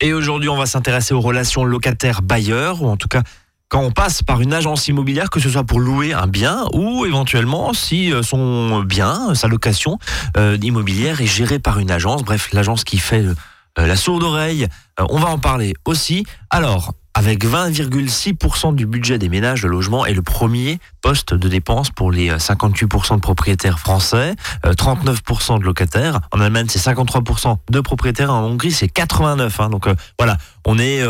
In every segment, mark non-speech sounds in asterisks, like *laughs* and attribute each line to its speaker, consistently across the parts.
Speaker 1: Et aujourd'hui, on va s'intéresser aux relations locataires-bailleurs, ou en tout cas quand on passe par une agence immobilière, que ce soit pour louer un bien ou éventuellement si euh, son bien, sa location euh, immobilière est gérée par une agence, bref, l'agence qui fait euh, la sourde oreille. on va en parler aussi. Alors, avec 20,6% du budget des ménages, de logement est le premier poste de dépense pour les 58% de propriétaires français, 39% de locataires. En Allemagne, c'est 53% de propriétaires. En Hongrie, c'est 89. Hein. Donc voilà, on est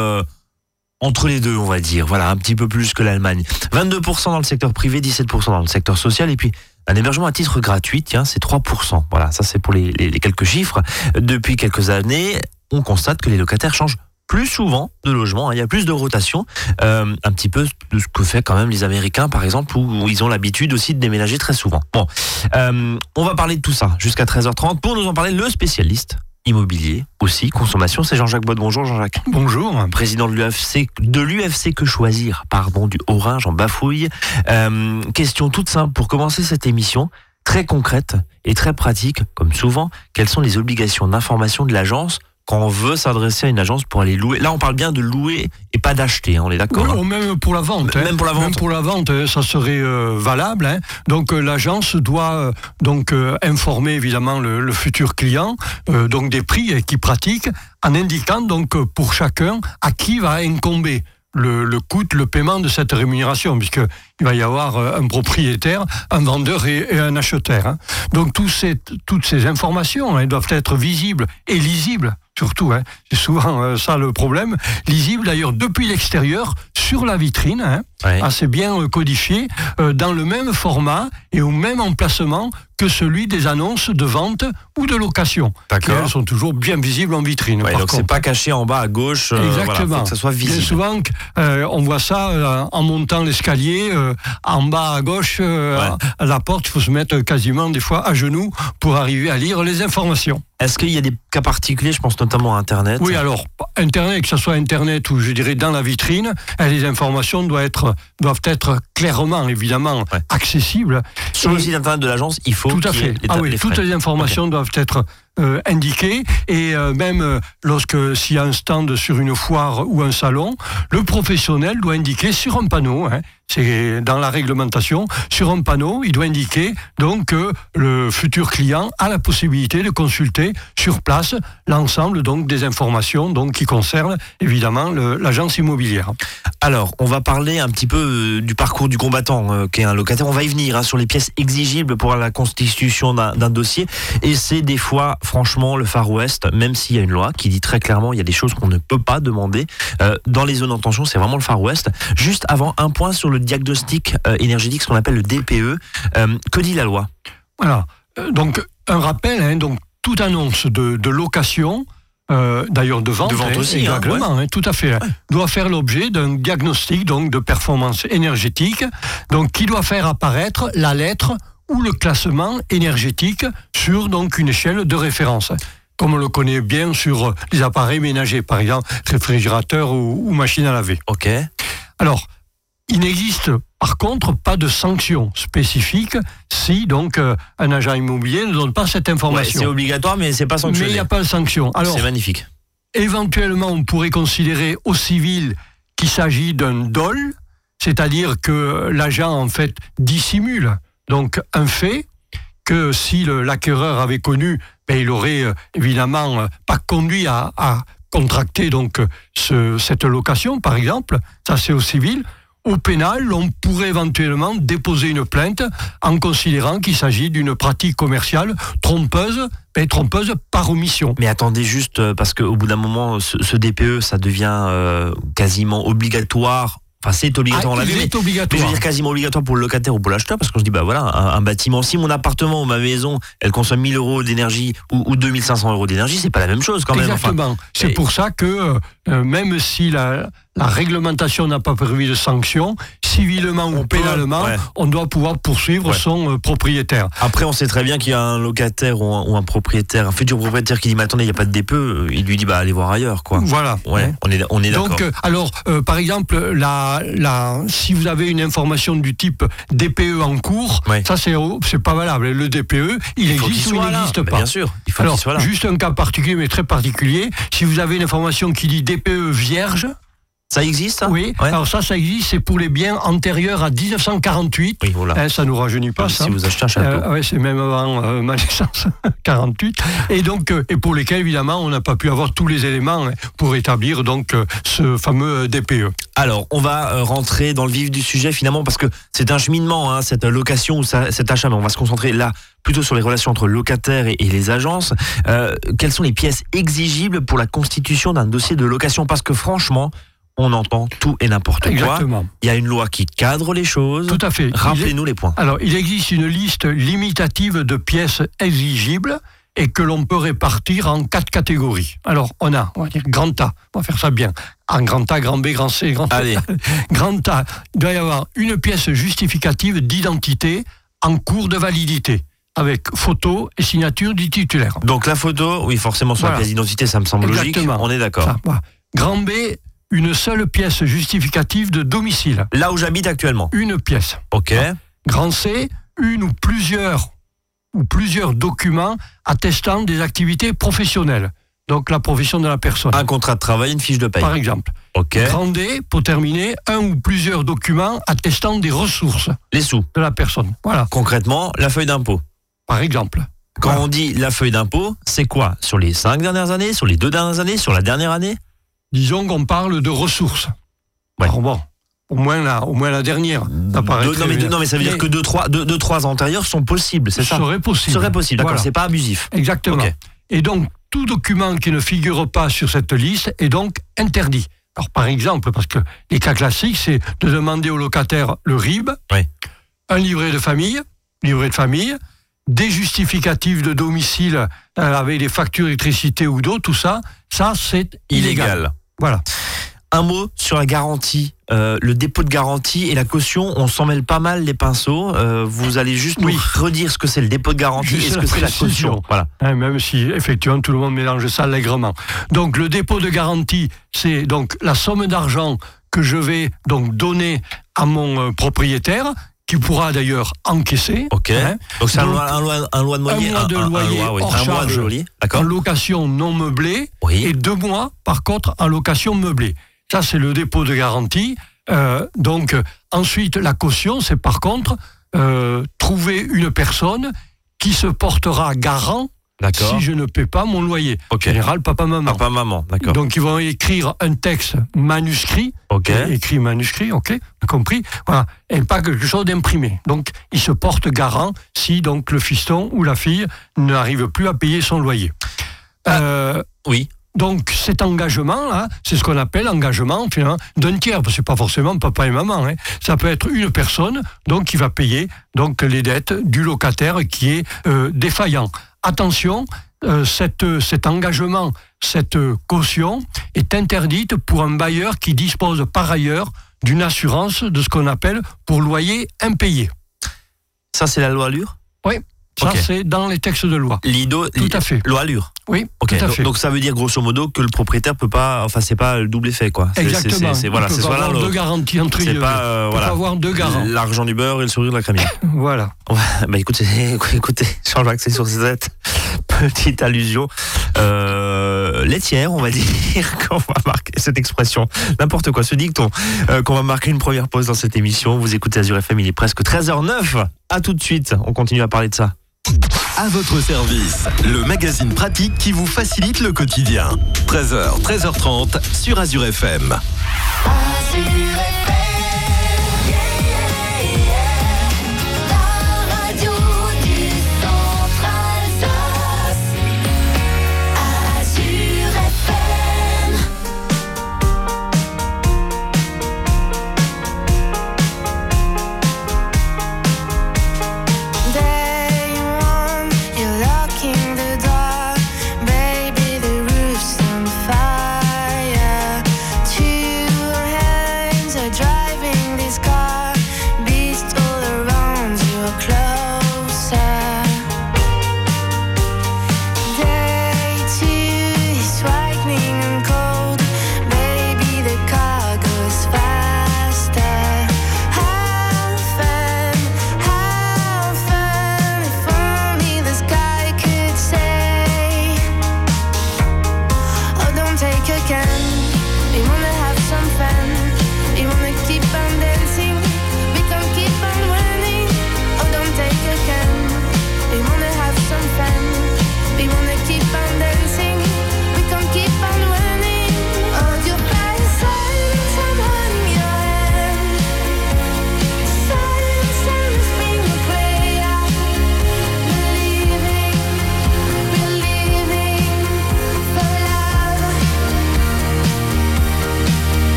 Speaker 1: entre les deux, on va dire. Voilà, un petit peu plus que l'Allemagne. 22% dans le secteur privé, 17% dans le secteur social. Et puis, un hébergement à titre gratuit, tiens, c'est 3%. Voilà, ça c'est pour les, quelques chiffres. Depuis quelques années, on constate que les locataires changent plus souvent de logement, hein. il y a plus de rotation, euh, un petit peu de ce que fait quand même les Américains par exemple, où, ils ont l'habitude aussi de déménager très souvent. Bon, euh, on va parler de tout ça jusqu'à 13h30 pour nous en parler le spécialiste immobilier aussi, consommation. C'est Jean-Jacques Bode. Bonjour Jean-Jacques.
Speaker 2: Bonjour.
Speaker 1: Président de l'UFC, de l'UFC Que Choisir, pardon, du Haut-Rhin, j'en bafouille. Euh, question toute simple pour commencer cette émission, très concrète et très pratique, comme souvent. Quelles sont les obligations d'information de l'agence quand on veut s'adresser à une agence pour aller louer. Là, on parle bien de louer et pas d'acheter, hein, on est d'accord
Speaker 2: oui, hein. Même pour la vente.
Speaker 1: Même pour la vente.
Speaker 2: Même pour la vente, hein, ça serait euh, valable. Hein. Donc euh, l'agence doit euh, donc informer évidemment le, futur client donc des prix qu'il pratique en indiquant donc pour chacun à qui va incomber le, le coût, le paiement de cette rémunération, puisqu'il va y avoir un propriétaire, un vendeur et, un acheteur. Donc ces, toutes ces informations elles doivent être visibles et lisibles surtout. Hein. C'est souvent euh, ça le problème. Lisible d'ailleurs depuis l'extérieur sur la vitrine, hein, assez bien euh, codifié, euh, dans le même format et au même emplacement que celui des annonces de vente ou de location. D'accord. Elles sont toujours bien visibles en vitrine.
Speaker 1: donc c'est pas caché en bas à gauche.
Speaker 2: Exactement.
Speaker 1: que ça soit visible.
Speaker 2: Bien souvent, on voit ça en montant l'escalier, en bas à gauche, à la porte, il faut se mettre quasiment des fois à genoux pour arriver à lire les informations.
Speaker 1: Est-ce qu'il y a des cas particuliers Je pense notamment à Internet?
Speaker 2: Oui, alors, Internet, que ce soit Internet ou je dirais dans la vitrine, hein, les informations doivent être, doivent être clairement, évidemment, accessibles.
Speaker 1: Sur le site Internet de l'agence, il faut.
Speaker 2: Tout à fait. ah oui, toutes les informations doivent être euh, indiqué et euh, même euh, lorsque s'il y a un stand sur une foire ou un salon, le professionnel doit indiquer sur un panneau, hein, c'est dans la réglementation, sur un panneau, il doit indiquer donc que le futur client a la possibilité de consulter sur place l'ensemble donc des informations donc qui concernent évidemment l'agence immobilière.
Speaker 1: Alors, on va parler un petit peu du parcours du combattant qui est un locataire. On va y venir hein, sur les pièces exigibles pour la constitution d'un dossier et c'est des fois franchement, le Far West, même s'il y a une loi qui dit très clairement, il y a des choses qu'on ne peut pas demander euh, dans les zones en tension, c'est vraiment le Far West. Juste avant, un point sur le diagnostic euh, énergétique, ce qu'on appelle le DPE. Euh, que dit la loi?
Speaker 2: Voilà. Donc, un rappel, hein, donc toute annonce de, location. d'ailleurs de vente,
Speaker 1: de vente aussi,
Speaker 2: hein, hein, tout à fait, doit faire l'objet d'un diagnostic donc de performance énergétique, donc qui doit faire apparaître la lettre ou le classement énergétique sur donc une échelle de référence comme on le connaît bien sur les appareils ménagers, par exemple réfrigérateur ou, machine à laver.
Speaker 1: Ok.
Speaker 2: Alors, il n'existe par contre pas de sanction spécifique si donc euh, un agent immobilier ne donne pas cette information.
Speaker 1: c'est obligatoire, mais c'est pas sanctionné.
Speaker 2: Mais il n'y a pas de sanction.
Speaker 1: Alors, c'est magnifique.
Speaker 2: Éventuellement, on pourrait considérer au civil qu'il s'agit d'un dol, c'est-à-dire que l'agent en fait dissimule donc un fait que si l'acquéreur avait connu, ben, il aurait euh, évidemment euh, pas conduit à, contracter donc cette location, par exemple. Ça, c'est au civil. Au pénal, on pourrait éventuellement déposer une plainte en considérant qu'il s'agit d'une pratique commerciale trompeuse, ben, trompeuse par omission.
Speaker 1: Mais attendez juste, euh, parce qu'au bout d'un moment, ce, DPE, ça devient quasiment obligatoire Enfin, c'est obligatoire,
Speaker 2: ah,
Speaker 1: on
Speaker 2: obligatoire.
Speaker 1: je veux dire quasiment obligatoire pour le locataire ou pour l'acheteur, parce qu'on se dit, bah voilà, un, bâtiment, si mon appartement ou ma maison, elle consomme 1000 euros d'énergie ou, ou 2500 euros d'énergie, c'est pas la même chose quand même.
Speaker 2: Exactement. c'est pour ça que euh, même si la, la réglementation n'a pas prévu de sanctions, civilement ou pénalement, on doit pouvoir poursuivre son euh, propriétaire.
Speaker 1: Après, on sait très bien qu'il y a un locataire ou un, propriétaire, un futur propriétaire qui dit, mais attendez, il n'y a pas de DPE, euh, il lui dit, bah allez voir ailleurs, quoi.
Speaker 2: Voilà.
Speaker 1: Ouais, on est, on est d'accord.
Speaker 2: Donc, alors, par exemple, la, la, si vous avez une information du type DPE en cours, ça c'est, c'est pas valable. Le DPE, il, existe ou il n'existe pas.
Speaker 1: Bien sûr, il faut
Speaker 2: alors,
Speaker 1: soit là.
Speaker 2: Juste un cas particulier, mais très particulier. Si vous avez une information qui dit DPE vierge,
Speaker 1: ça existe ça
Speaker 2: Oui, alors ça, ça existe, c'est pour les biens antérieurs à 1948. Oui, voilà. Hein, ça nous rajeunit pas, ça.
Speaker 1: Si vous achetez un château.
Speaker 2: Euh, oui, c'est même avant euh, ma naissance, 48. Et donc, euh, et pour lesquels, évidemment, on n'a pas pu avoir tous les éléments hein, pour établir donc ce fameux DPE.
Speaker 1: Alors, on va rentrer dans le vif du sujet finalement, parce que c'est un cheminement, hein, cette location ou cet achat, mais on va se concentrer là plutôt sur les relations entre locataires et, les agences. quelles sont les pièces exigibles pour la constitution d'un dossier de location? Parce que franchement, on entend tout et n'importe quoi.
Speaker 2: Exactement.
Speaker 1: Il y a une loi qui cadre les choses.
Speaker 2: Tout à fait.
Speaker 1: Rappelez-nous les points.
Speaker 2: Alors, il existe une liste limitative de pièces exigibles et que l'on peut répartir en quatre catégories. Alors, on a, on va dire, grand A, on va faire ça bien. En grand A, grand B, grand C, grand
Speaker 1: Allez. *laughs*
Speaker 2: grand A, il doit y avoir une pièce justificative d'identité en cours de validité avec photo et signature du titulaire.
Speaker 1: Donc la photo, oui, forcément sur la pièce d'identité, ça me semble logique. On est d'accord.
Speaker 2: Grand B, une seule pièce justificative de domicile.
Speaker 1: Là où j'habite actuellement
Speaker 2: Une pièce.
Speaker 1: Ok.
Speaker 2: Grand C, une ou plusieurs ou plusieurs documents attestant des activités professionnelles. Donc la profession de la personne.
Speaker 1: Un contrat de travail, une fiche de paie.
Speaker 2: Par exemple.
Speaker 1: Ok.
Speaker 2: Grand D, pour terminer, un ou plusieurs documents attestant des ressources.
Speaker 1: Les sous.
Speaker 2: De la personne. Voilà.
Speaker 1: Concrètement, la feuille d'impôt.
Speaker 2: Par exemple.
Speaker 1: Quand on dit la feuille d'impôt, c'est quoi? Sur les cinq dernières années? Sur les deux dernières années? Sur la dernière année?
Speaker 2: Disons qu'on parle de ressources.
Speaker 1: Ouais.
Speaker 2: bon, au moins la, au moins la dernière.
Speaker 1: non, mais, non, mais, ça veut dire que deux trois, deux, deux, trois antérieurs sont possibles, c'est ça?
Speaker 2: Serait possible.
Speaker 1: Serait possible, d'accord, c'est pas abusif.
Speaker 2: Exactement. Et donc, tout document qui ne figure pas sur cette liste est donc interdit. Alors, par exemple, parce que les cas classiques, c'est de demander au locataire le RIB, un livret de famille, livret de famille, des justificatifs de domicile euh, avec des factures d'électricité ou d'eau, tout ça, ça c'est illégal. Voilà.
Speaker 1: Un mot sur la garantie, euh, le dépôt de garantie et la caution. On s'en mêle pas mal les pinceaux. Euh, vous allez juste nous redire ce que c'est le dépôt de garantie et ce que c'est la caution.
Speaker 2: Voilà. Hein, même si effectivement tout le monde mélange ça allègrement. Donc le dépôt de garantie, c'est donc la somme d'argent que je vais donc donner à mon propriétaire qui pourra d'ailleurs encaisser.
Speaker 1: Ok. Hein. Donc c'est un, un, loi, un loi de
Speaker 2: loyer. Un mois de loyer un, hors charge, en location non meublée. Et deux mois, par contre, en location meublée. Ça, c'est le dépôt de garantie. Euh, donc, ensuite, la caution, c'est par contre euh, trouver une personne qui se portera garant si je ne paie pas mon loyer. En général, papa-maman.
Speaker 1: Papa-maman, d'accord.
Speaker 2: Donc, ils vont écrire un texte manuscrit.
Speaker 1: Ok.
Speaker 2: Écrit manuscrit, ok, compris? Voilà. Et pas quelque chose d'imprimé. Donc, ils se portent garant si donc le fiston ou la fille n'arrive plus à payer son loyer.
Speaker 1: Ah, euh, oui.
Speaker 2: Donc cet engagement, là, c'est ce qu'on appelle engagement finalement d'un tiers, parce que c'est pas forcément papa et maman. Hein. Ça peut être une personne donc qui va payer donc les dettes du locataire qui est euh, défaillant attention, euh, cet engagement, cette caution est interdite pour un bailleur qui dispose par ailleurs d'une assurance de ce qu'on appelle pour loyer impayé.
Speaker 1: Ça, c'est la loi Allure?
Speaker 2: Oui. Ça, c'est dans les textes de loi.
Speaker 1: Lido,
Speaker 2: tout à fait.
Speaker 1: Loi Allure.
Speaker 2: Oui, tout à fait.
Speaker 1: Donc, ça veut dire grosso modo que le propriétaire peut pas, enfin c'est pas le double effet quoi.
Speaker 2: Exactement.
Speaker 1: C'est voilà,
Speaker 2: c'est avoir deux garanties entre
Speaker 1: C'est pas euh,
Speaker 2: voilà. avoir deux garants.
Speaker 1: L'argent du beurre et le sourire de la crémière. *laughs*
Speaker 2: voilà.
Speaker 1: bah écoutez, *laughs* écoutez, Jean-Jacques, c'est sur cette petite allusion euh, laitière, on va *laughs* dire, qu'on va marquer cette expression, n'importe quoi, ce dicton, euh, qu'on va marquer une première pause dans cette émission. Vous écoutez Azure FM, il est presque 13h09. À tout de suite, on continue à parler de ça.
Speaker 3: À votre service, le magazine pratique qui vous facilite le quotidien. 13h, 13h30 sur Azure FM. Azure FM.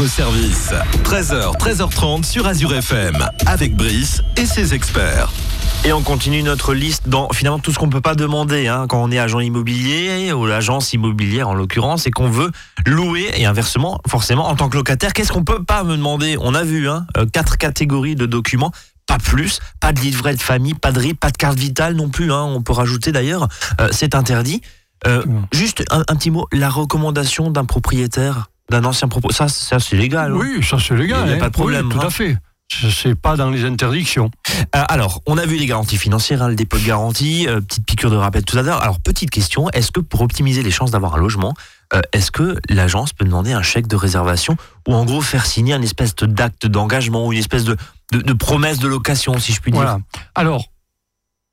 Speaker 3: Votre service. 13h, 13h30 sur Azure FM, avec Brice et ses experts.
Speaker 1: Et on continue notre liste dans finalement tout ce qu'on peut pas demander hein, quand on est agent immobilier ou l'agence immobilière en l'occurrence et qu'on veut louer et inversement forcément en tant que locataire qu'est-ce qu'on peut pas me demander? On a vu hein, euh, quatre catégories de documents pas plus, pas de livret de famille, pas de RIP, pas de carte vitale non plus. Hein, on peut rajouter d'ailleurs, euh, c'est interdit. Euh, juste un, un, petit mot, la recommandation d'un propriétaire, d'un ancien propriétaire, ça, ça c'est légal.
Speaker 2: Hein oui, ça c'est légal.
Speaker 1: Il n'y a pas de problème.
Speaker 2: Oui, tout à fait c'est pas dans les interdictions.
Speaker 1: Euh, alors, on a vu les garanties financières, hein, le dépôt de garantie, euh, petite piqûre de rappel tout à l'heure. Alors, petite question, est-ce que pour optimiser les chances d'avoir un logement, euh, est-ce que l'agence peut demander un chèque de réservation ou en gros faire signer un espèce d'acte d'engagement ou une espèce de, de, promesse de location, si je puis dire?
Speaker 2: Voilà. Alors,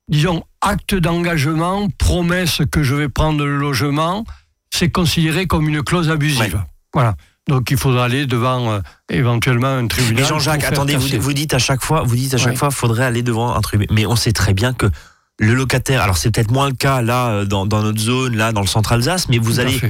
Speaker 2: disons, acte d'engagement, promesse que je vais prendre le logement, c'est considéré comme une clause abusive. Voilà. Donc il faudra aller devant euh, éventuellement un tribunal.
Speaker 1: Mais Jean-Jacques, attendez, vous, dites à chaque fois, vous dites à chaque fois, faudrait aller devant un tribunal. Mais on sait très bien que le locataire, alors c'est peut-être moins le cas là euh, dans, notre zone, là dans le centre Alsace, mais vous allez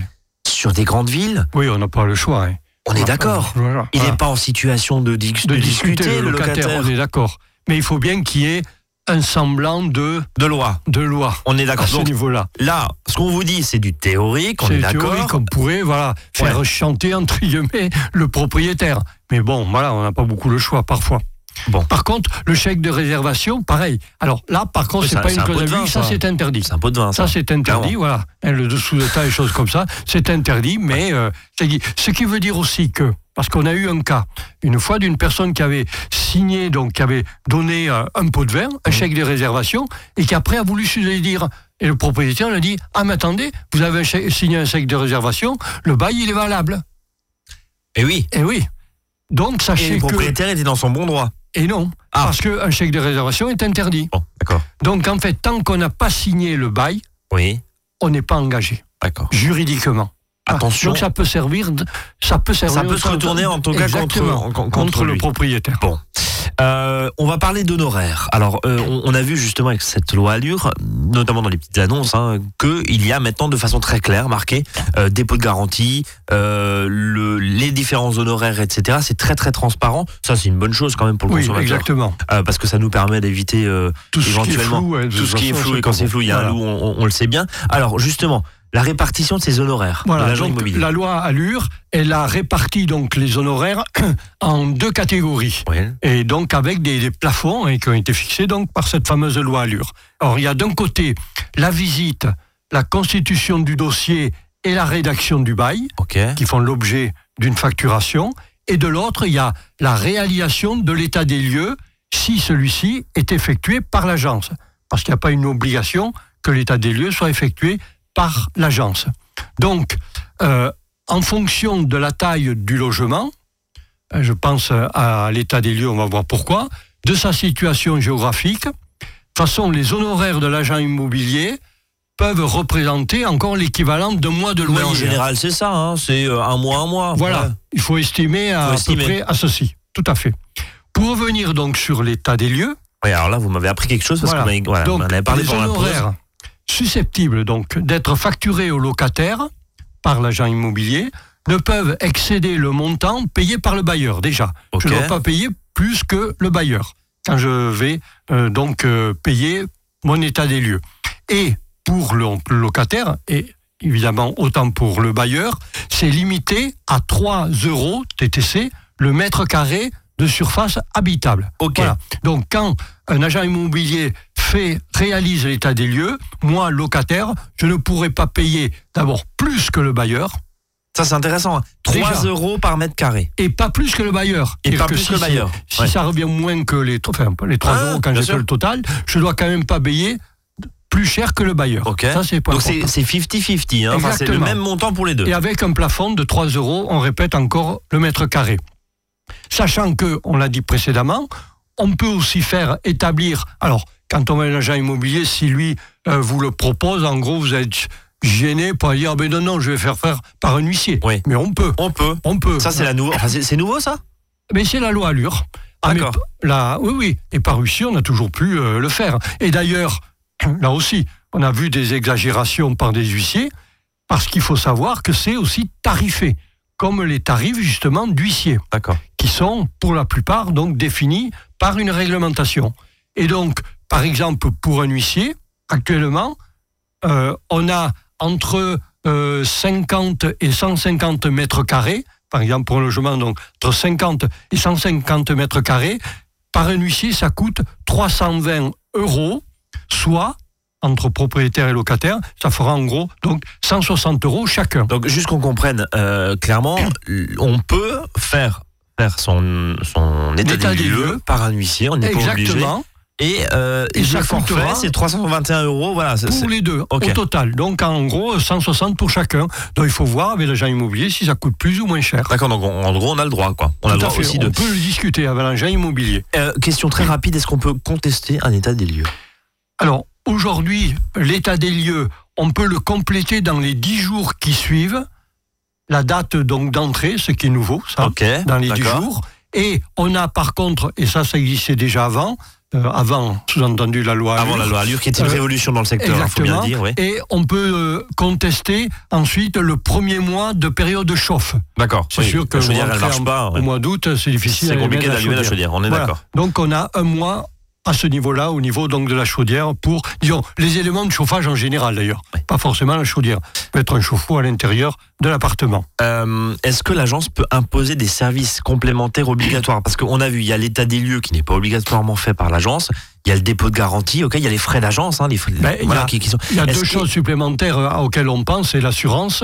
Speaker 1: sur des grandes villes.
Speaker 2: Oui, on n'a pas le choix. Hein.
Speaker 1: On, est d'accord. Il n'est pas en situation de, discuter, le locataire.
Speaker 2: On est d'accord. Mais il faut bien qu'il y ait un semblant de
Speaker 1: de loi.
Speaker 2: De loi.
Speaker 1: On est d'accord. À
Speaker 2: ce niveau-là.
Speaker 1: Là, ce qu'on vous dit, c'est du théorique. On est, est d'accord. Théorique.
Speaker 2: On pourrait, voilà, faire chanter entre guillemets le propriétaire. Mais bon, voilà, on n'a pas beaucoup le choix parfois. Bon. Par contre, le chèque de réservation, pareil. Alors là, par contre, c'est pas une clause ça, c'est interdit.
Speaker 1: C'est un pot de vin,
Speaker 2: ça. ça c'est interdit, voilà. Le dessous de tas et choses comme ça, c'est interdit, mais euh, ce qui veut dire aussi que parce qu'on a eu un cas, une fois, d'une personne qui avait signé, donc qui avait donné euh, un pot de vin, un mmh. chèque de réservation, et qui après a voulu se dire, et le propriétaire lui a dit, ah mais attendez, vous avez signé un chèque de réservation, le bail il est valable.
Speaker 1: Et eh oui.
Speaker 2: Et eh oui. Donc sachez
Speaker 1: et le propriétaire était dans son bon droit.
Speaker 2: Et non, ah. parce qu'un chèque de réservation est interdit.
Speaker 1: Bon, d'accord.
Speaker 2: Donc en fait, tant qu'on n'a pas signé le bail,
Speaker 1: oui.
Speaker 2: on n'est pas engagé.
Speaker 1: D'accord.
Speaker 2: Juridiquement.
Speaker 1: Attention.
Speaker 2: Donc ça peut servir, ça peut servir.
Speaker 1: Ça peut se retourner en tout cas contre,
Speaker 2: contre, le propriétaire.
Speaker 1: Bon. Euh, on va parler d'honoraires. Alors, euh, on, a vu justement avec cette loi Allure, notamment dans les petites annonces, hein, qu'il y a maintenant de façon très claire marqué euh, dépôt de garantie, le, les différents honoraires, etc. C'est très très transparent. Ça, c'est une bonne chose quand même pour le
Speaker 2: oui,
Speaker 1: consommateur.
Speaker 2: Exactement.
Speaker 1: parce que ça nous permet d'éviter éventuellement
Speaker 2: tout
Speaker 1: ce qui est flou. et quand c'est flou, il y a un loup, on, le sait bien. Alors, justement la répartition de ces honoraires
Speaker 2: voilà, La loi Allure, elle a réparti donc les honoraires *clears throat* en deux catégories. Et donc avec des, plafonds hein, qui ont été fixés donc par cette fameuse loi Allure. Alors il y a d'un côté la visite, la constitution du dossier et la rédaction du bail, qui font l'objet d'une facturation. Et de l'autre, il y a la réalisation de l'état des lieux si celui-ci est effectué par l'agence. Parce qu'il n'y a pas une obligation que l'état des lieux soit effectué par l'agence. Donc, euh, en fonction de la taille du logement, euh, je pense à l'état des lieux, on va voir pourquoi, de sa situation géographique, de toute façon, les honoraires de l'agent immobilier peuvent représenter encore l'équivalent d'un mois de loyer.
Speaker 1: Mais en général, c'est ça, hein, c'est euh, un mois, un mois.
Speaker 2: Voilà, il faut estimer à, peu près à ceci, tout à fait. Pour revenir donc sur l'état des lieux.
Speaker 1: Oui, alors là, vous m'avez appris quelque chose parce qu'on avait parlé
Speaker 2: les honoraires, susceptibles donc d'être facturés aux locataires par l'agent immobilier ne peuvent excéder le montant payé par le bailleur déjà. Je ne dois pas payer plus que le bailleur quand je vais euh, donc euh, payer mon état des lieux. Et pour le, locataire, et évidemment autant pour le bailleur, c'est limité à 3 euros TTC le mètre carré de surface habitable. Donc quand un agent immobilier fait, réalise l'état des lieux, moi, locataire, je ne pourrais pas payer d'abord plus que le bailleur.
Speaker 1: Ça, c'est intéressant. 3 euros par mètre carré.
Speaker 2: Et pas plus que le bailleur.
Speaker 1: Et pas plus que le bailleur.
Speaker 2: Si ça revient moins que les, enfin, les 3 euros quand j'ai fait le total, je dois quand même pas payer plus cher que le bailleur.
Speaker 1: Ça, c'est Donc c'est 50-50. Hein. c'est le même montant pour les deux.
Speaker 2: Et avec un plafond de 3 euros, on répète encore le mètre carré. Sachant que, on l'a dit précédemment, on peut aussi faire établir. Alors, quand on met un agent immobilier, si lui euh, vous le propose, en gros, vous êtes gêné pour dire ben non non je vais faire faire par un huissier.
Speaker 1: Oui.
Speaker 2: mais on peut.
Speaker 1: On peut.
Speaker 2: On peut.
Speaker 1: Ça c'est la nouveau c'est nouveau ça?
Speaker 2: Mais c'est la loi Allure.
Speaker 1: Ah, d'accord.
Speaker 2: là oui oui. Et par huissier on a toujours pu euh, le faire. Et d'ailleurs *clears throat* là aussi on a vu des exagérations par des huissiers parce qu'il faut savoir que c'est aussi tarifé comme les tarifs justement d'huissier, qui sont pour la plupart donc définis par une réglementation. Et donc, par exemple, pour un huissier, actuellement, euh, on a entre 50 euh, et 150 mètres carrés, par exemple pour un logement, donc entre 50 et 150 mètres carrés, par un huissier, ça coûte 320 euros, soit entre propriétaires et locataires, ça fera en gros donc 160 euros chacun.
Speaker 1: Donc juste qu'on comprenne euh, clairement, on peut faire faire son, son état, des, lieux, par un huissier, on n'est pas obligé. Et, euh, et, chaque forfait, c'est 321 euros. Voilà,
Speaker 2: pour les deux, au total. Donc, en gros, 160 pour chacun. Donc, il faut voir avec l'agent immobilier si ça coûte plus ou moins cher.
Speaker 1: D'accord, donc en gros, on a le droit. Quoi. On a le droit aussi
Speaker 2: on de... peut le discuter avec l'agent immobilier.
Speaker 1: Euh, question très rapide, est-ce qu'on peut contester un état des lieux?
Speaker 2: Alors, aujourd'hui, l'état des lieux, on peut le compléter dans les 10 jours qui suivent. La date donc d'entrée, ce qui est nouveau, ça, dans les 10 jours. Et on a par contre, et ça, ça existait déjà avant, euh, avant, sous-entendu, la loi
Speaker 1: Avant la loi Allure, qui est une euh, révolution dans le secteur, il hein, faut bien dire.
Speaker 2: Et on peut euh, contester ensuite le premier mois de période de chauffe.
Speaker 1: D'accord.
Speaker 2: C'est sûr que
Speaker 1: pas.
Speaker 2: Au mois d'août, c'est difficile.
Speaker 1: C'est compliqué d'allumer la chaudière, on est d'accord.
Speaker 2: Donc on a un mois à ce niveau-là, au niveau donc de la chaudière, pour, disons, les éléments de chauffage en général d'ailleurs, pas forcément la chaudière. peut être un chauffe-eau à l'intérieur de l'appartement.
Speaker 1: Euh, est-ce que l'agence peut imposer des services complémentaires obligatoires? Parce qu'on a vu, il y a l'état des lieux qui n'est pas obligatoirement fait par l'agence. Il y a le dépôt de garantie, ok, il y a les frais d'agence, hein, les frais,
Speaker 2: ben, il, y a, qui, sont... il y a deux choses supplémentaires euh, auxquelles on pense, c'est l'assurance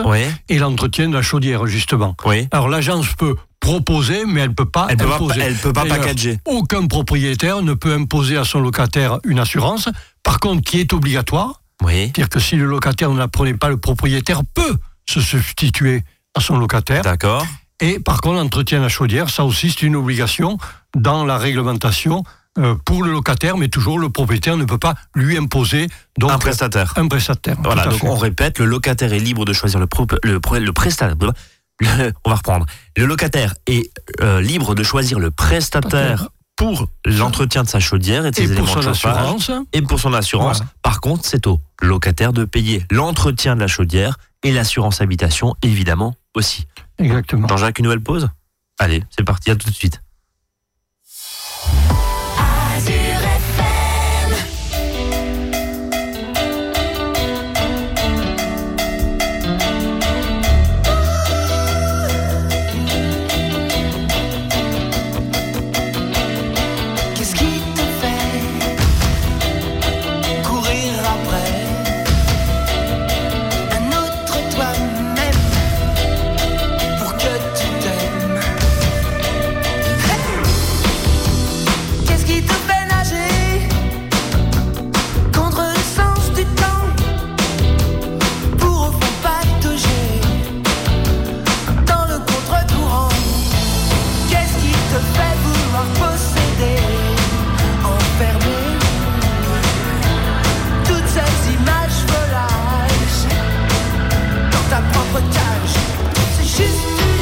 Speaker 2: et l'entretien de la chaudière, justement.
Speaker 1: Oui.
Speaker 2: Alors l'agence peut proposer, mais elle ne peut pas
Speaker 1: elle
Speaker 2: imposer.
Speaker 1: Peut pas, elle peut pas packager.
Speaker 2: Aucun propriétaire ne peut imposer à son locataire une assurance, par contre, qui est obligatoire.
Speaker 1: Oui.
Speaker 2: C'est-à-dire que si le locataire ne la prenait pas, le propriétaire peut se substituer à son locataire.
Speaker 1: D'accord.
Speaker 2: Et par contre, l'entretien de la chaudière, ça aussi, c'est une obligation dans la réglementation euh, pour le locataire, mais toujours le propriétaire ne peut pas lui imposer donc,
Speaker 1: un prestataire.
Speaker 2: Un prestataire.
Speaker 1: Voilà, donc on répète, le locataire est libre de choisir le, le, le prestataire *laughs* on va reprendre. Le locataire est euh, libre de choisir le prestataire pour l'entretien de sa chaudière et de ses éléments de chauffage et pour son assurance. Par contre, c'est au locataire de payer l'entretien de la chaudière et l'assurance habitation, évidemment, aussi.
Speaker 2: Exactement.
Speaker 1: Jean-Jacques, une nouvelle pause? Allez, c'est parti, à tout de suite.
Speaker 3: C'est juste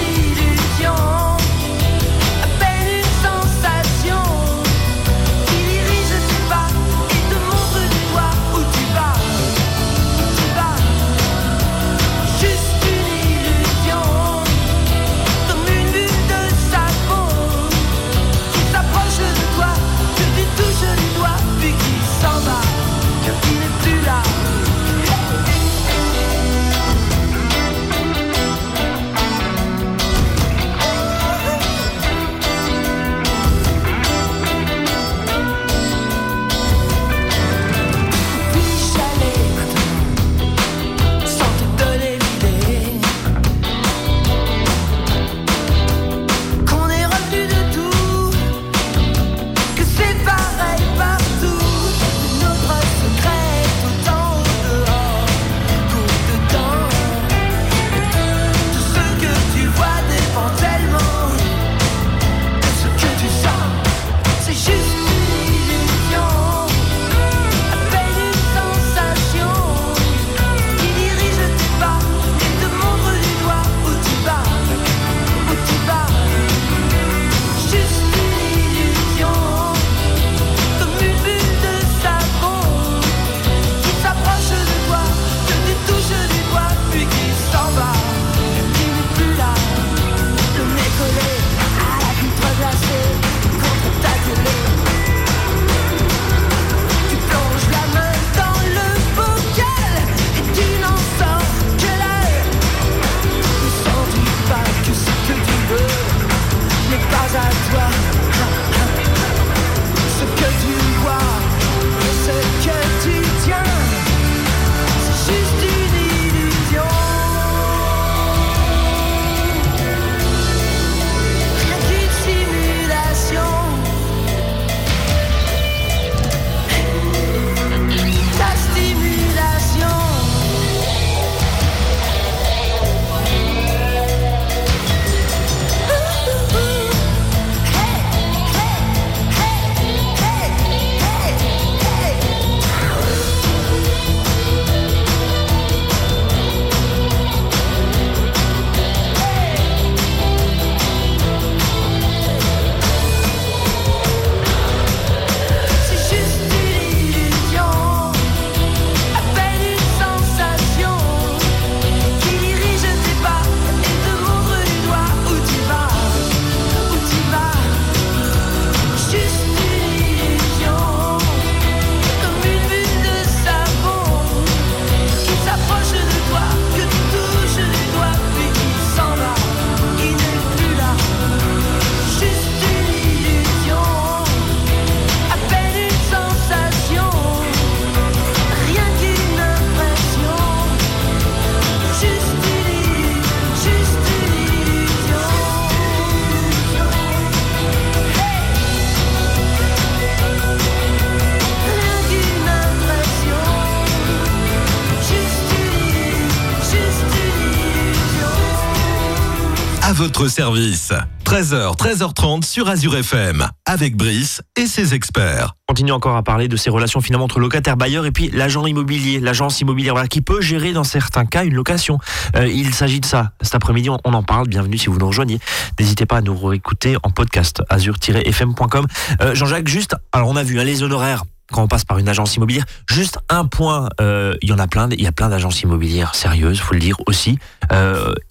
Speaker 3: votre service. 13h, 13h30 sur Azure FM, avec Brice et ses experts.
Speaker 1: On continue encore à parler de ces relations finalement entre locataire bailleur et puis l'agent immobilier, l'agence immobilière voilà, qui peut gérer dans certains cas une location. Euh, il s'agit de ça. Cet après-midi, on, en parle. Bienvenue si vous nous rejoignez. N'hésitez pas à nous réécouter en podcast azur-fm.com. Euh, Jean-Jacques, juste, alors on a vu hein, les honoraires quand on passe par une agence immobilière. Juste un point, euh, il y en a plein, il y a plein d'agences immobilières sérieuses, faut le dire aussi,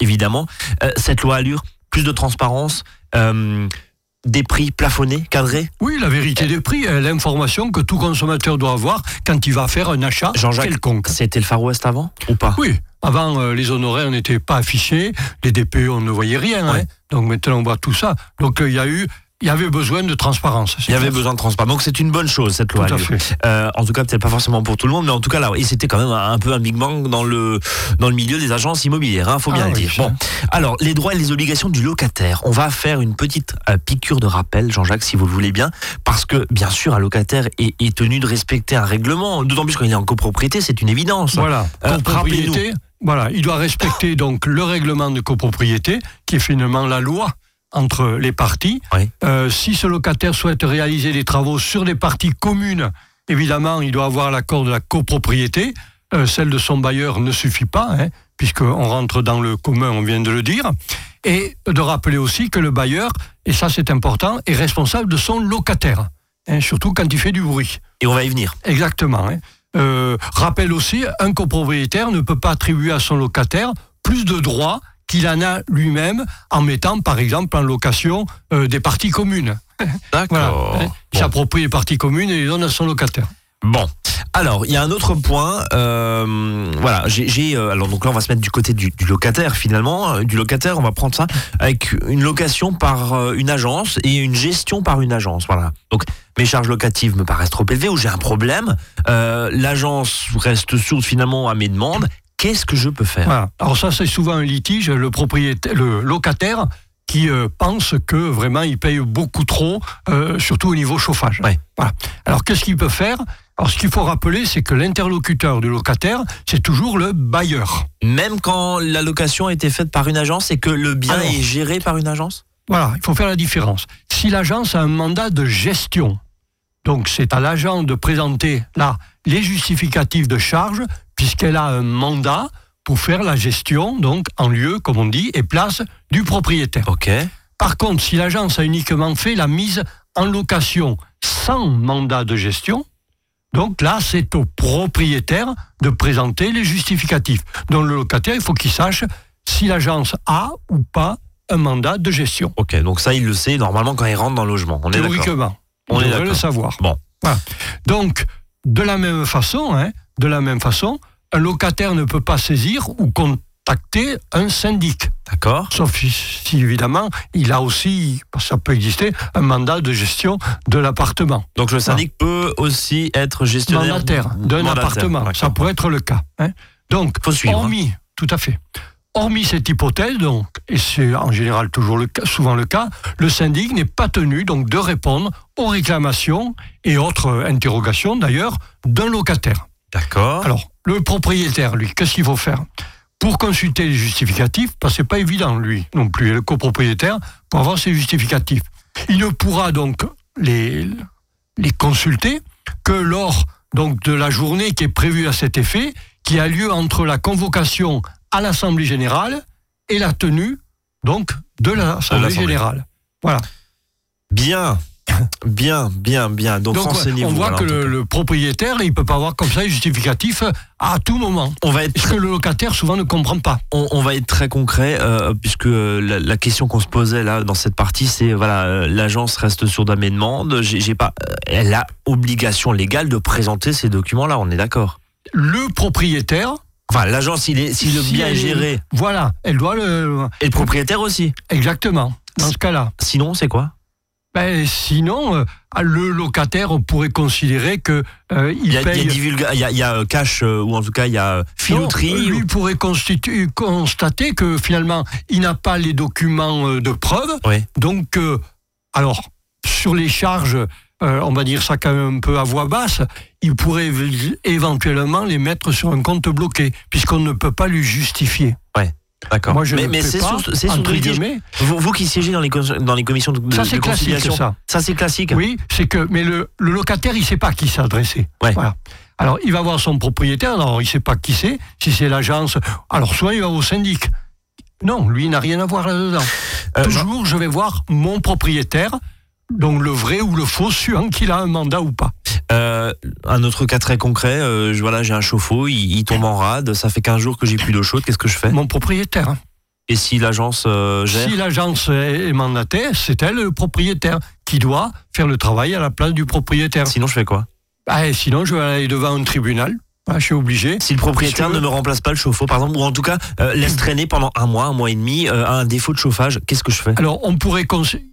Speaker 1: évidemment. Cette loi Allure, plus de transparence, euh, des prix plafonnés, cadrés.
Speaker 2: Oui, la vérité des prix, l'information que tout consommateur doit avoir quand il va faire un achat
Speaker 1: Jean-Jacques,
Speaker 2: quelconque.
Speaker 1: c'était le Far West avant ou pas?
Speaker 2: Oui, avant, euh, les honoraires n'étaient pas affichés, les DPE, on ne voyait rien. hein. Donc maintenant, on voit tout ça. Donc euh, il y a eu, il y avait besoin de transparence.
Speaker 1: Il y avait besoin de transparence. Donc c'est une bonne chose cette loi.
Speaker 2: Tout à
Speaker 1: Allure.
Speaker 2: fait.
Speaker 1: Euh, en tout cas, peut-être pas forcément pour tout le monde, mais en tout cas là, et c'était quand même un peu un big bang dans le dans le milieu des agences immobilières. Hein, faut bien
Speaker 2: Ah
Speaker 1: le
Speaker 2: oui,
Speaker 1: dire. Bon, alors les droits et les obligations du locataire. On va faire une petite euh, piqûre de rappel, Jean-Jacques, si vous le voulez bien, parce que bien sûr, un locataire est, est tenu de respecter un règlement. D'autant plus quand il est en copropriété, c'est une évidence.
Speaker 2: Voilà,
Speaker 1: Euh,
Speaker 2: copropriété. Voilà, il doit respecter donc le règlement de copropriété, qui est finalement la loi entre les parties.
Speaker 1: Oui.
Speaker 2: Euh, si ce locataire souhaite réaliser des travaux sur des parties communes, évidemment, il doit avoir l'accord de la copropriété. Euh, celle de son bailleur ne suffit pas, hein, puisqu'on rentre dans le commun, on vient de le dire. Et de rappeler aussi que le bailleur, et ça c'est important, est responsable de son locataire, hein, surtout quand il fait du bruit.
Speaker 1: Et on va y venir.
Speaker 2: Exactement. hein. Euh, rappelle aussi, un copropriétaire ne peut pas attribuer à son locataire plus de droits qu'il en a lui-même en mettant, par exemple, en location euh, des parties communes. *laughs* Voilà.
Speaker 1: D'accord.
Speaker 2: hein. Il s'approprie les parties communes et les donne à son locataire.
Speaker 1: Bon, alors il y a un autre point. euh, voilà, j'ai, euh, alors donc là on va se mettre du côté du, du locataire finalement, Euh, du locataire. On va prendre ça avec une location par euh, une agence et une gestion par une agence. Voilà. Donc mes charges locatives me paraissent trop élevées ou j'ai un problème. L'agence reste sourde finalement à mes demandes. Qu'est-ce que je peux faire?
Speaker 2: Voilà. Alors ça, c'est souvent un litige. Le propriétaire, le locataire qui euh, pense que vraiment il paye beaucoup trop, euh, surtout au niveau chauffage.
Speaker 1: Ouais.
Speaker 2: Voilà. Alors qu'est-ce qu'il peut faire? Alors ce qu'il faut rappeler, c'est que l'interlocuteur du locataire, c'est toujours le bailleur.
Speaker 1: Même quand la location a été faite par une agence et que le bien
Speaker 2: Alors.
Speaker 1: est géré par une agence?
Speaker 2: Voilà, il faut faire la différence. Si l'agence a un mandat de gestion, donc c'est à l'agent de présenter là les justificatifs de charge, puisqu'elle a un mandat pour faire la gestion, donc en lieu, comme on dit, et place du propriétaire.
Speaker 1: Ok.
Speaker 2: Par contre, si l'agence a uniquement fait la mise en location sans mandat de gestion, donc là, c'est au propriétaire de présenter les justificatifs. Donc le locataire, il faut qu'il sache si l'agence a ou pas un mandat de gestion.
Speaker 1: Ok, donc ça il le sait normalement quand il rentre dans le logement. On est. On
Speaker 2: On devrait le savoir.
Speaker 1: Bon.
Speaker 2: Voilà. Donc, de la même façon, hein, de la même façon, un locataire ne peut pas saisir ou contacter un syndic.
Speaker 1: D'accord.
Speaker 2: Sauf si, évidemment, il a aussi, parce que ça peut exister, un mandat de gestion de l'appartement.
Speaker 1: Donc le syndic peut aussi être gestionnaire
Speaker 2: Mandataire d'un appartement. Ça pourrait être le cas. hein. Donc,
Speaker 1: Faut suivre,
Speaker 2: hormis, tout à fait. Hormis cette hypothèse, donc, et c'est en général toujours le cas, souvent le cas, le syndic n'est pas tenu donc de répondre aux réclamations et autres interrogations d'ailleurs d'un locataire.
Speaker 1: D'accord.
Speaker 2: Alors, le propriétaire, lui, qu'est-ce qu'il faut faire Pour consulter les justificatifs, parce que c'est pas évident, lui, non plus, et le copropriétaire, pour avoir ses justificatifs. Il ne pourra donc les, les consulter que lors donc, de la journée qui est prévue à cet effet, qui a lieu entre la convocation à l'Assemblée Générale et la tenue donc, de l'Assemblée
Speaker 1: l'Assemblée.
Speaker 2: Générale. Voilà.
Speaker 1: Bien. Bien, bien, bien. Donc,
Speaker 2: Donc,
Speaker 1: renseignez-vous.
Speaker 2: on voit que le, propriétaire, il peut pas avoir comme ça les justificatifs à tout moment.
Speaker 1: On va être
Speaker 2: Ce que le locataire souvent ne comprend pas.
Speaker 1: on, on va être très concret euh, puisque euh, la, la question qu'on se posait là dans cette partie c'est voilà euh, l'agence reste mes demandes j'ai pas euh, elle a obligation légale de présenter ces documents là on est d'accord
Speaker 2: Le propriétaire,
Speaker 1: enfin l'agence si le bien est- géré
Speaker 2: voilà, elle doit le.
Speaker 1: et le propriétaire aussi
Speaker 2: Exactement. Dans ce cas-là.
Speaker 1: sinon c'est quoi?
Speaker 2: Ben, sinon, euh, le locataire pourrait considérer que euh,
Speaker 1: il
Speaker 2: il
Speaker 1: y a, il y a
Speaker 2: paye.
Speaker 1: il y a, il y a, euh, cash euh, ou en tout cas il y a filouterie
Speaker 2: Non, lui pourrait constater que finalement, il n'a pas les documents de preuve.
Speaker 1: Oui.
Speaker 2: Donc, alors, sur les charges, on va dire ça quand même un peu à voix basse, il pourrait éve- éventuellement les mettre sur un compte bloqué, puisqu'on ne peut pas lui justifier.
Speaker 1: Ouais. D'accord.
Speaker 2: Moi, je
Speaker 1: mais
Speaker 2: ne
Speaker 1: mais c'est
Speaker 2: pas,
Speaker 1: sur, c'est sur. Vous, vous qui siégez dans les, cons- dans les commissions de,
Speaker 2: Ça, c'est
Speaker 1: de
Speaker 2: classique,
Speaker 1: conciliation,
Speaker 2: ça.
Speaker 1: ça c'est classique.
Speaker 2: Oui, c'est que, mais le, le locataire, il sait pas à qui s'adresser.
Speaker 1: Ouais.
Speaker 2: Voilà. Alors, il va voir son propriétaire, alors il sait pas qui c'est, si c'est l'agence. Alors, soit il va au syndic. Non, lui, il n'a rien à voir là-dedans.
Speaker 1: Euh,
Speaker 2: Toujours, je vais voir mon propriétaire, donc le vrai ou le faux, suivant qu'il a un mandat ou pas.
Speaker 1: Euh, un autre cas très concret, euh, voilà, j'ai un chauffe-eau, il, il tombe en rade, ça fait 15 jours que j'ai plus d'eau chaude, qu'est-ce que je fais?
Speaker 2: Mon propriétaire. hein.
Speaker 1: Et si l'agence euh, gère?
Speaker 2: Si l'agence est mandatée, c'est elle le propriétaire qui doit faire le travail à la place du propriétaire.
Speaker 1: Sinon, je fais quoi?
Speaker 2: Ah, sinon, je vais aller devant un tribunal. Ah, je suis obligé.
Speaker 1: Si le propriétaire ne me remplace pas le chauffe-eau, par exemple, ou en tout cas euh, laisse traîner pendant un mois, un mois et demi, euh, un défaut de chauffage, qu'est-ce que je fais?
Speaker 2: Alors, on pourrait,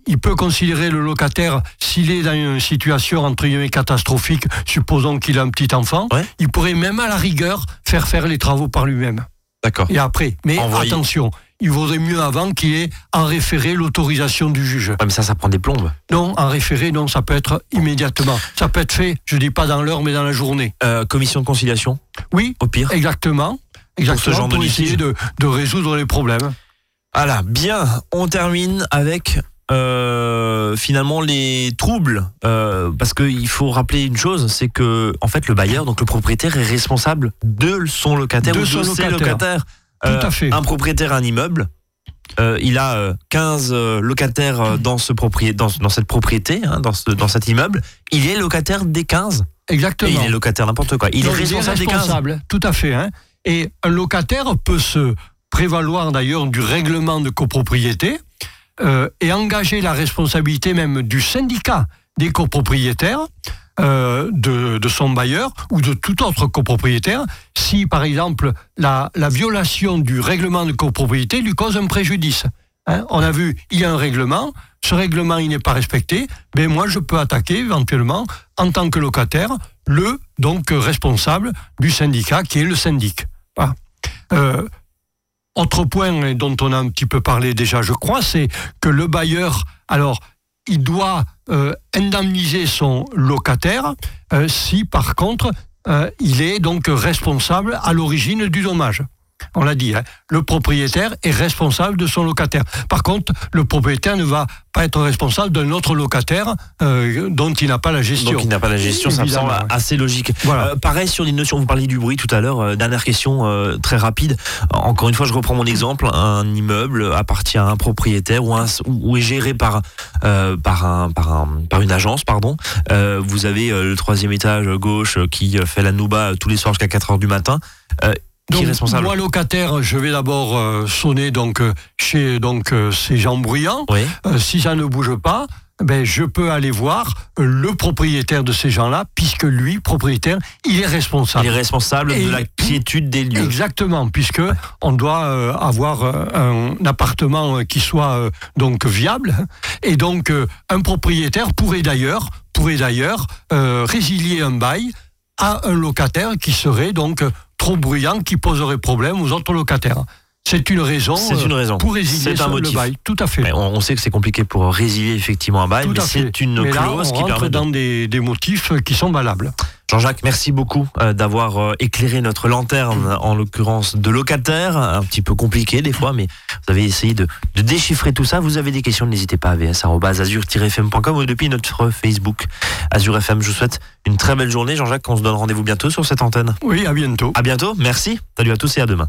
Speaker 2: il peut considérer le locataire s'il est dans une situation entre guillemets catastrophique. Supposons qu'il a un petit enfant,
Speaker 1: Ouais.
Speaker 2: il pourrait même à la rigueur faire faire les travaux par lui-même.
Speaker 1: D'accord.
Speaker 2: Et après, mais
Speaker 1: Envoyer.
Speaker 2: attention, il vaudrait mieux avant qu'il ait en référé l'autorisation du juge.
Speaker 1: Ouais, mais ça, ça prend des plombes.
Speaker 2: Non, en référé, non, ça peut être immédiatement. Ça peut être fait, je dis pas dans l'heure, mais dans la journée.
Speaker 1: Euh, commission de conciliation,
Speaker 2: Oui,
Speaker 1: au pire.
Speaker 2: exactement. Exactement,
Speaker 1: genre de
Speaker 2: pour essayer de, de résoudre les problèmes.
Speaker 1: Voilà, bien, on termine avec euh, finalement les troubles. Euh, parce qu'il faut rappeler une chose, c'est que en fait le bailleur, donc le propriétaire, est responsable de son locataire
Speaker 2: De
Speaker 1: ou
Speaker 2: son
Speaker 1: de ses
Speaker 2: locataire.
Speaker 1: locataires.
Speaker 2: Tout à fait.
Speaker 1: Un propriétaire un immeuble. euh, il a euh, 15 euh, locataires euh, dans, ce dans, dans cette propriété, hein, dans, ce, dans cet immeuble. Il est locataire des 15. Et
Speaker 2: Exactement.
Speaker 1: il est locataire n'importe quoi. Il
Speaker 2: Donc,
Speaker 1: est responsable des 15.
Speaker 2: responsable, Tout à fait. hein. Et un locataire peut se prévaloir d'ailleurs du règlement de copropriété euh, et engager la responsabilité même du syndicat des copropriétaires euh, de, son bailleur ou de tout autre copropriétaire si par exemple la, la violation du règlement de copropriété lui cause un préjudice. Hein, on a vu, il y a un règlement, ce règlement n'est pas respecté, mais moi je peux attaquer éventuellement en tant que locataire le donc responsable du syndicat qui est le syndic. Voilà. Euh, autre point dont on a un petit peu parlé déjà, je crois, c'est que le bailleur, alors, il doit euh, indemniser son locataire euh, si, par contre, euh, il est donc responsable à l'origine du dommage. On l'a dit, hein, le propriétaire est responsable de son locataire. Par contre, le propriétaire ne va pas être responsable d'un autre locataire euh, dont il n'a pas la gestion.
Speaker 1: Donc il n'a pas la gestion, ça me semble assez logique.
Speaker 2: Voilà.
Speaker 1: Euh, pareil sur les notions, vous parliez du bruit tout à l'heure. euh, dernière question très rapide. Encore une fois, je reprends mon exemple. Un immeuble appartient à un propriétaire ou, un- ou est géré par par un par un par une agence, pardon. Vous avez le troisième étage gauche qui fait la nouba tous les soirs jusqu'à 4 heures du matin.
Speaker 2: Donc,
Speaker 1: responsable
Speaker 2: moi, locataire, je vais d'abord euh, sonner donc euh, chez donc euh, ces gens bruyants.
Speaker 1: Oui.
Speaker 2: Euh, si ça ne bouge pas, ben je peux aller voir le propriétaire de ces gens-là, puisque lui, propriétaire, il est responsable.
Speaker 1: Il est responsable
Speaker 2: Et-
Speaker 1: de la quiétude des lieux.
Speaker 2: Exactement, puisque on doit euh, avoir un appartement qui soit euh, donc viable, et donc euh, un propriétaire pourrait d'ailleurs pourrait d'ailleurs euh, résilier un bail à un locataire qui serait donc trop bruyant, qui poserait problème aux autres locataires. C'est une raison.
Speaker 1: C'est
Speaker 2: euh,
Speaker 1: une raison.
Speaker 2: pour résilier
Speaker 1: C'est un
Speaker 2: ce- le
Speaker 1: motif.
Speaker 2: bail. Tout à fait.
Speaker 1: Mais on, on sait que c'est compliqué pour résilier effectivement un bail,
Speaker 2: Tout
Speaker 1: mais c'est une
Speaker 2: Mais là,
Speaker 1: clause
Speaker 2: on
Speaker 1: qui permet de
Speaker 2: dans des, des motifs qui sont valables.
Speaker 1: Jean-Jacques, merci beaucoup euh, d'avoir euh, éclairé notre lanterne, en l'occurrence de locataire, un petit peu compliqué des fois, mais vous avez essayé de, de déchiffrer tout ça. Vous avez des questions, n'hésitez pas à vs.azur-fm.com ou depuis notre Facebook Azur FM. Je vous souhaite une très belle journée. Jean-Jacques, on se donne rendez-vous bientôt sur cette antenne.
Speaker 2: Oui, à bientôt.
Speaker 1: À bientôt, merci. Salut à tous et à demain.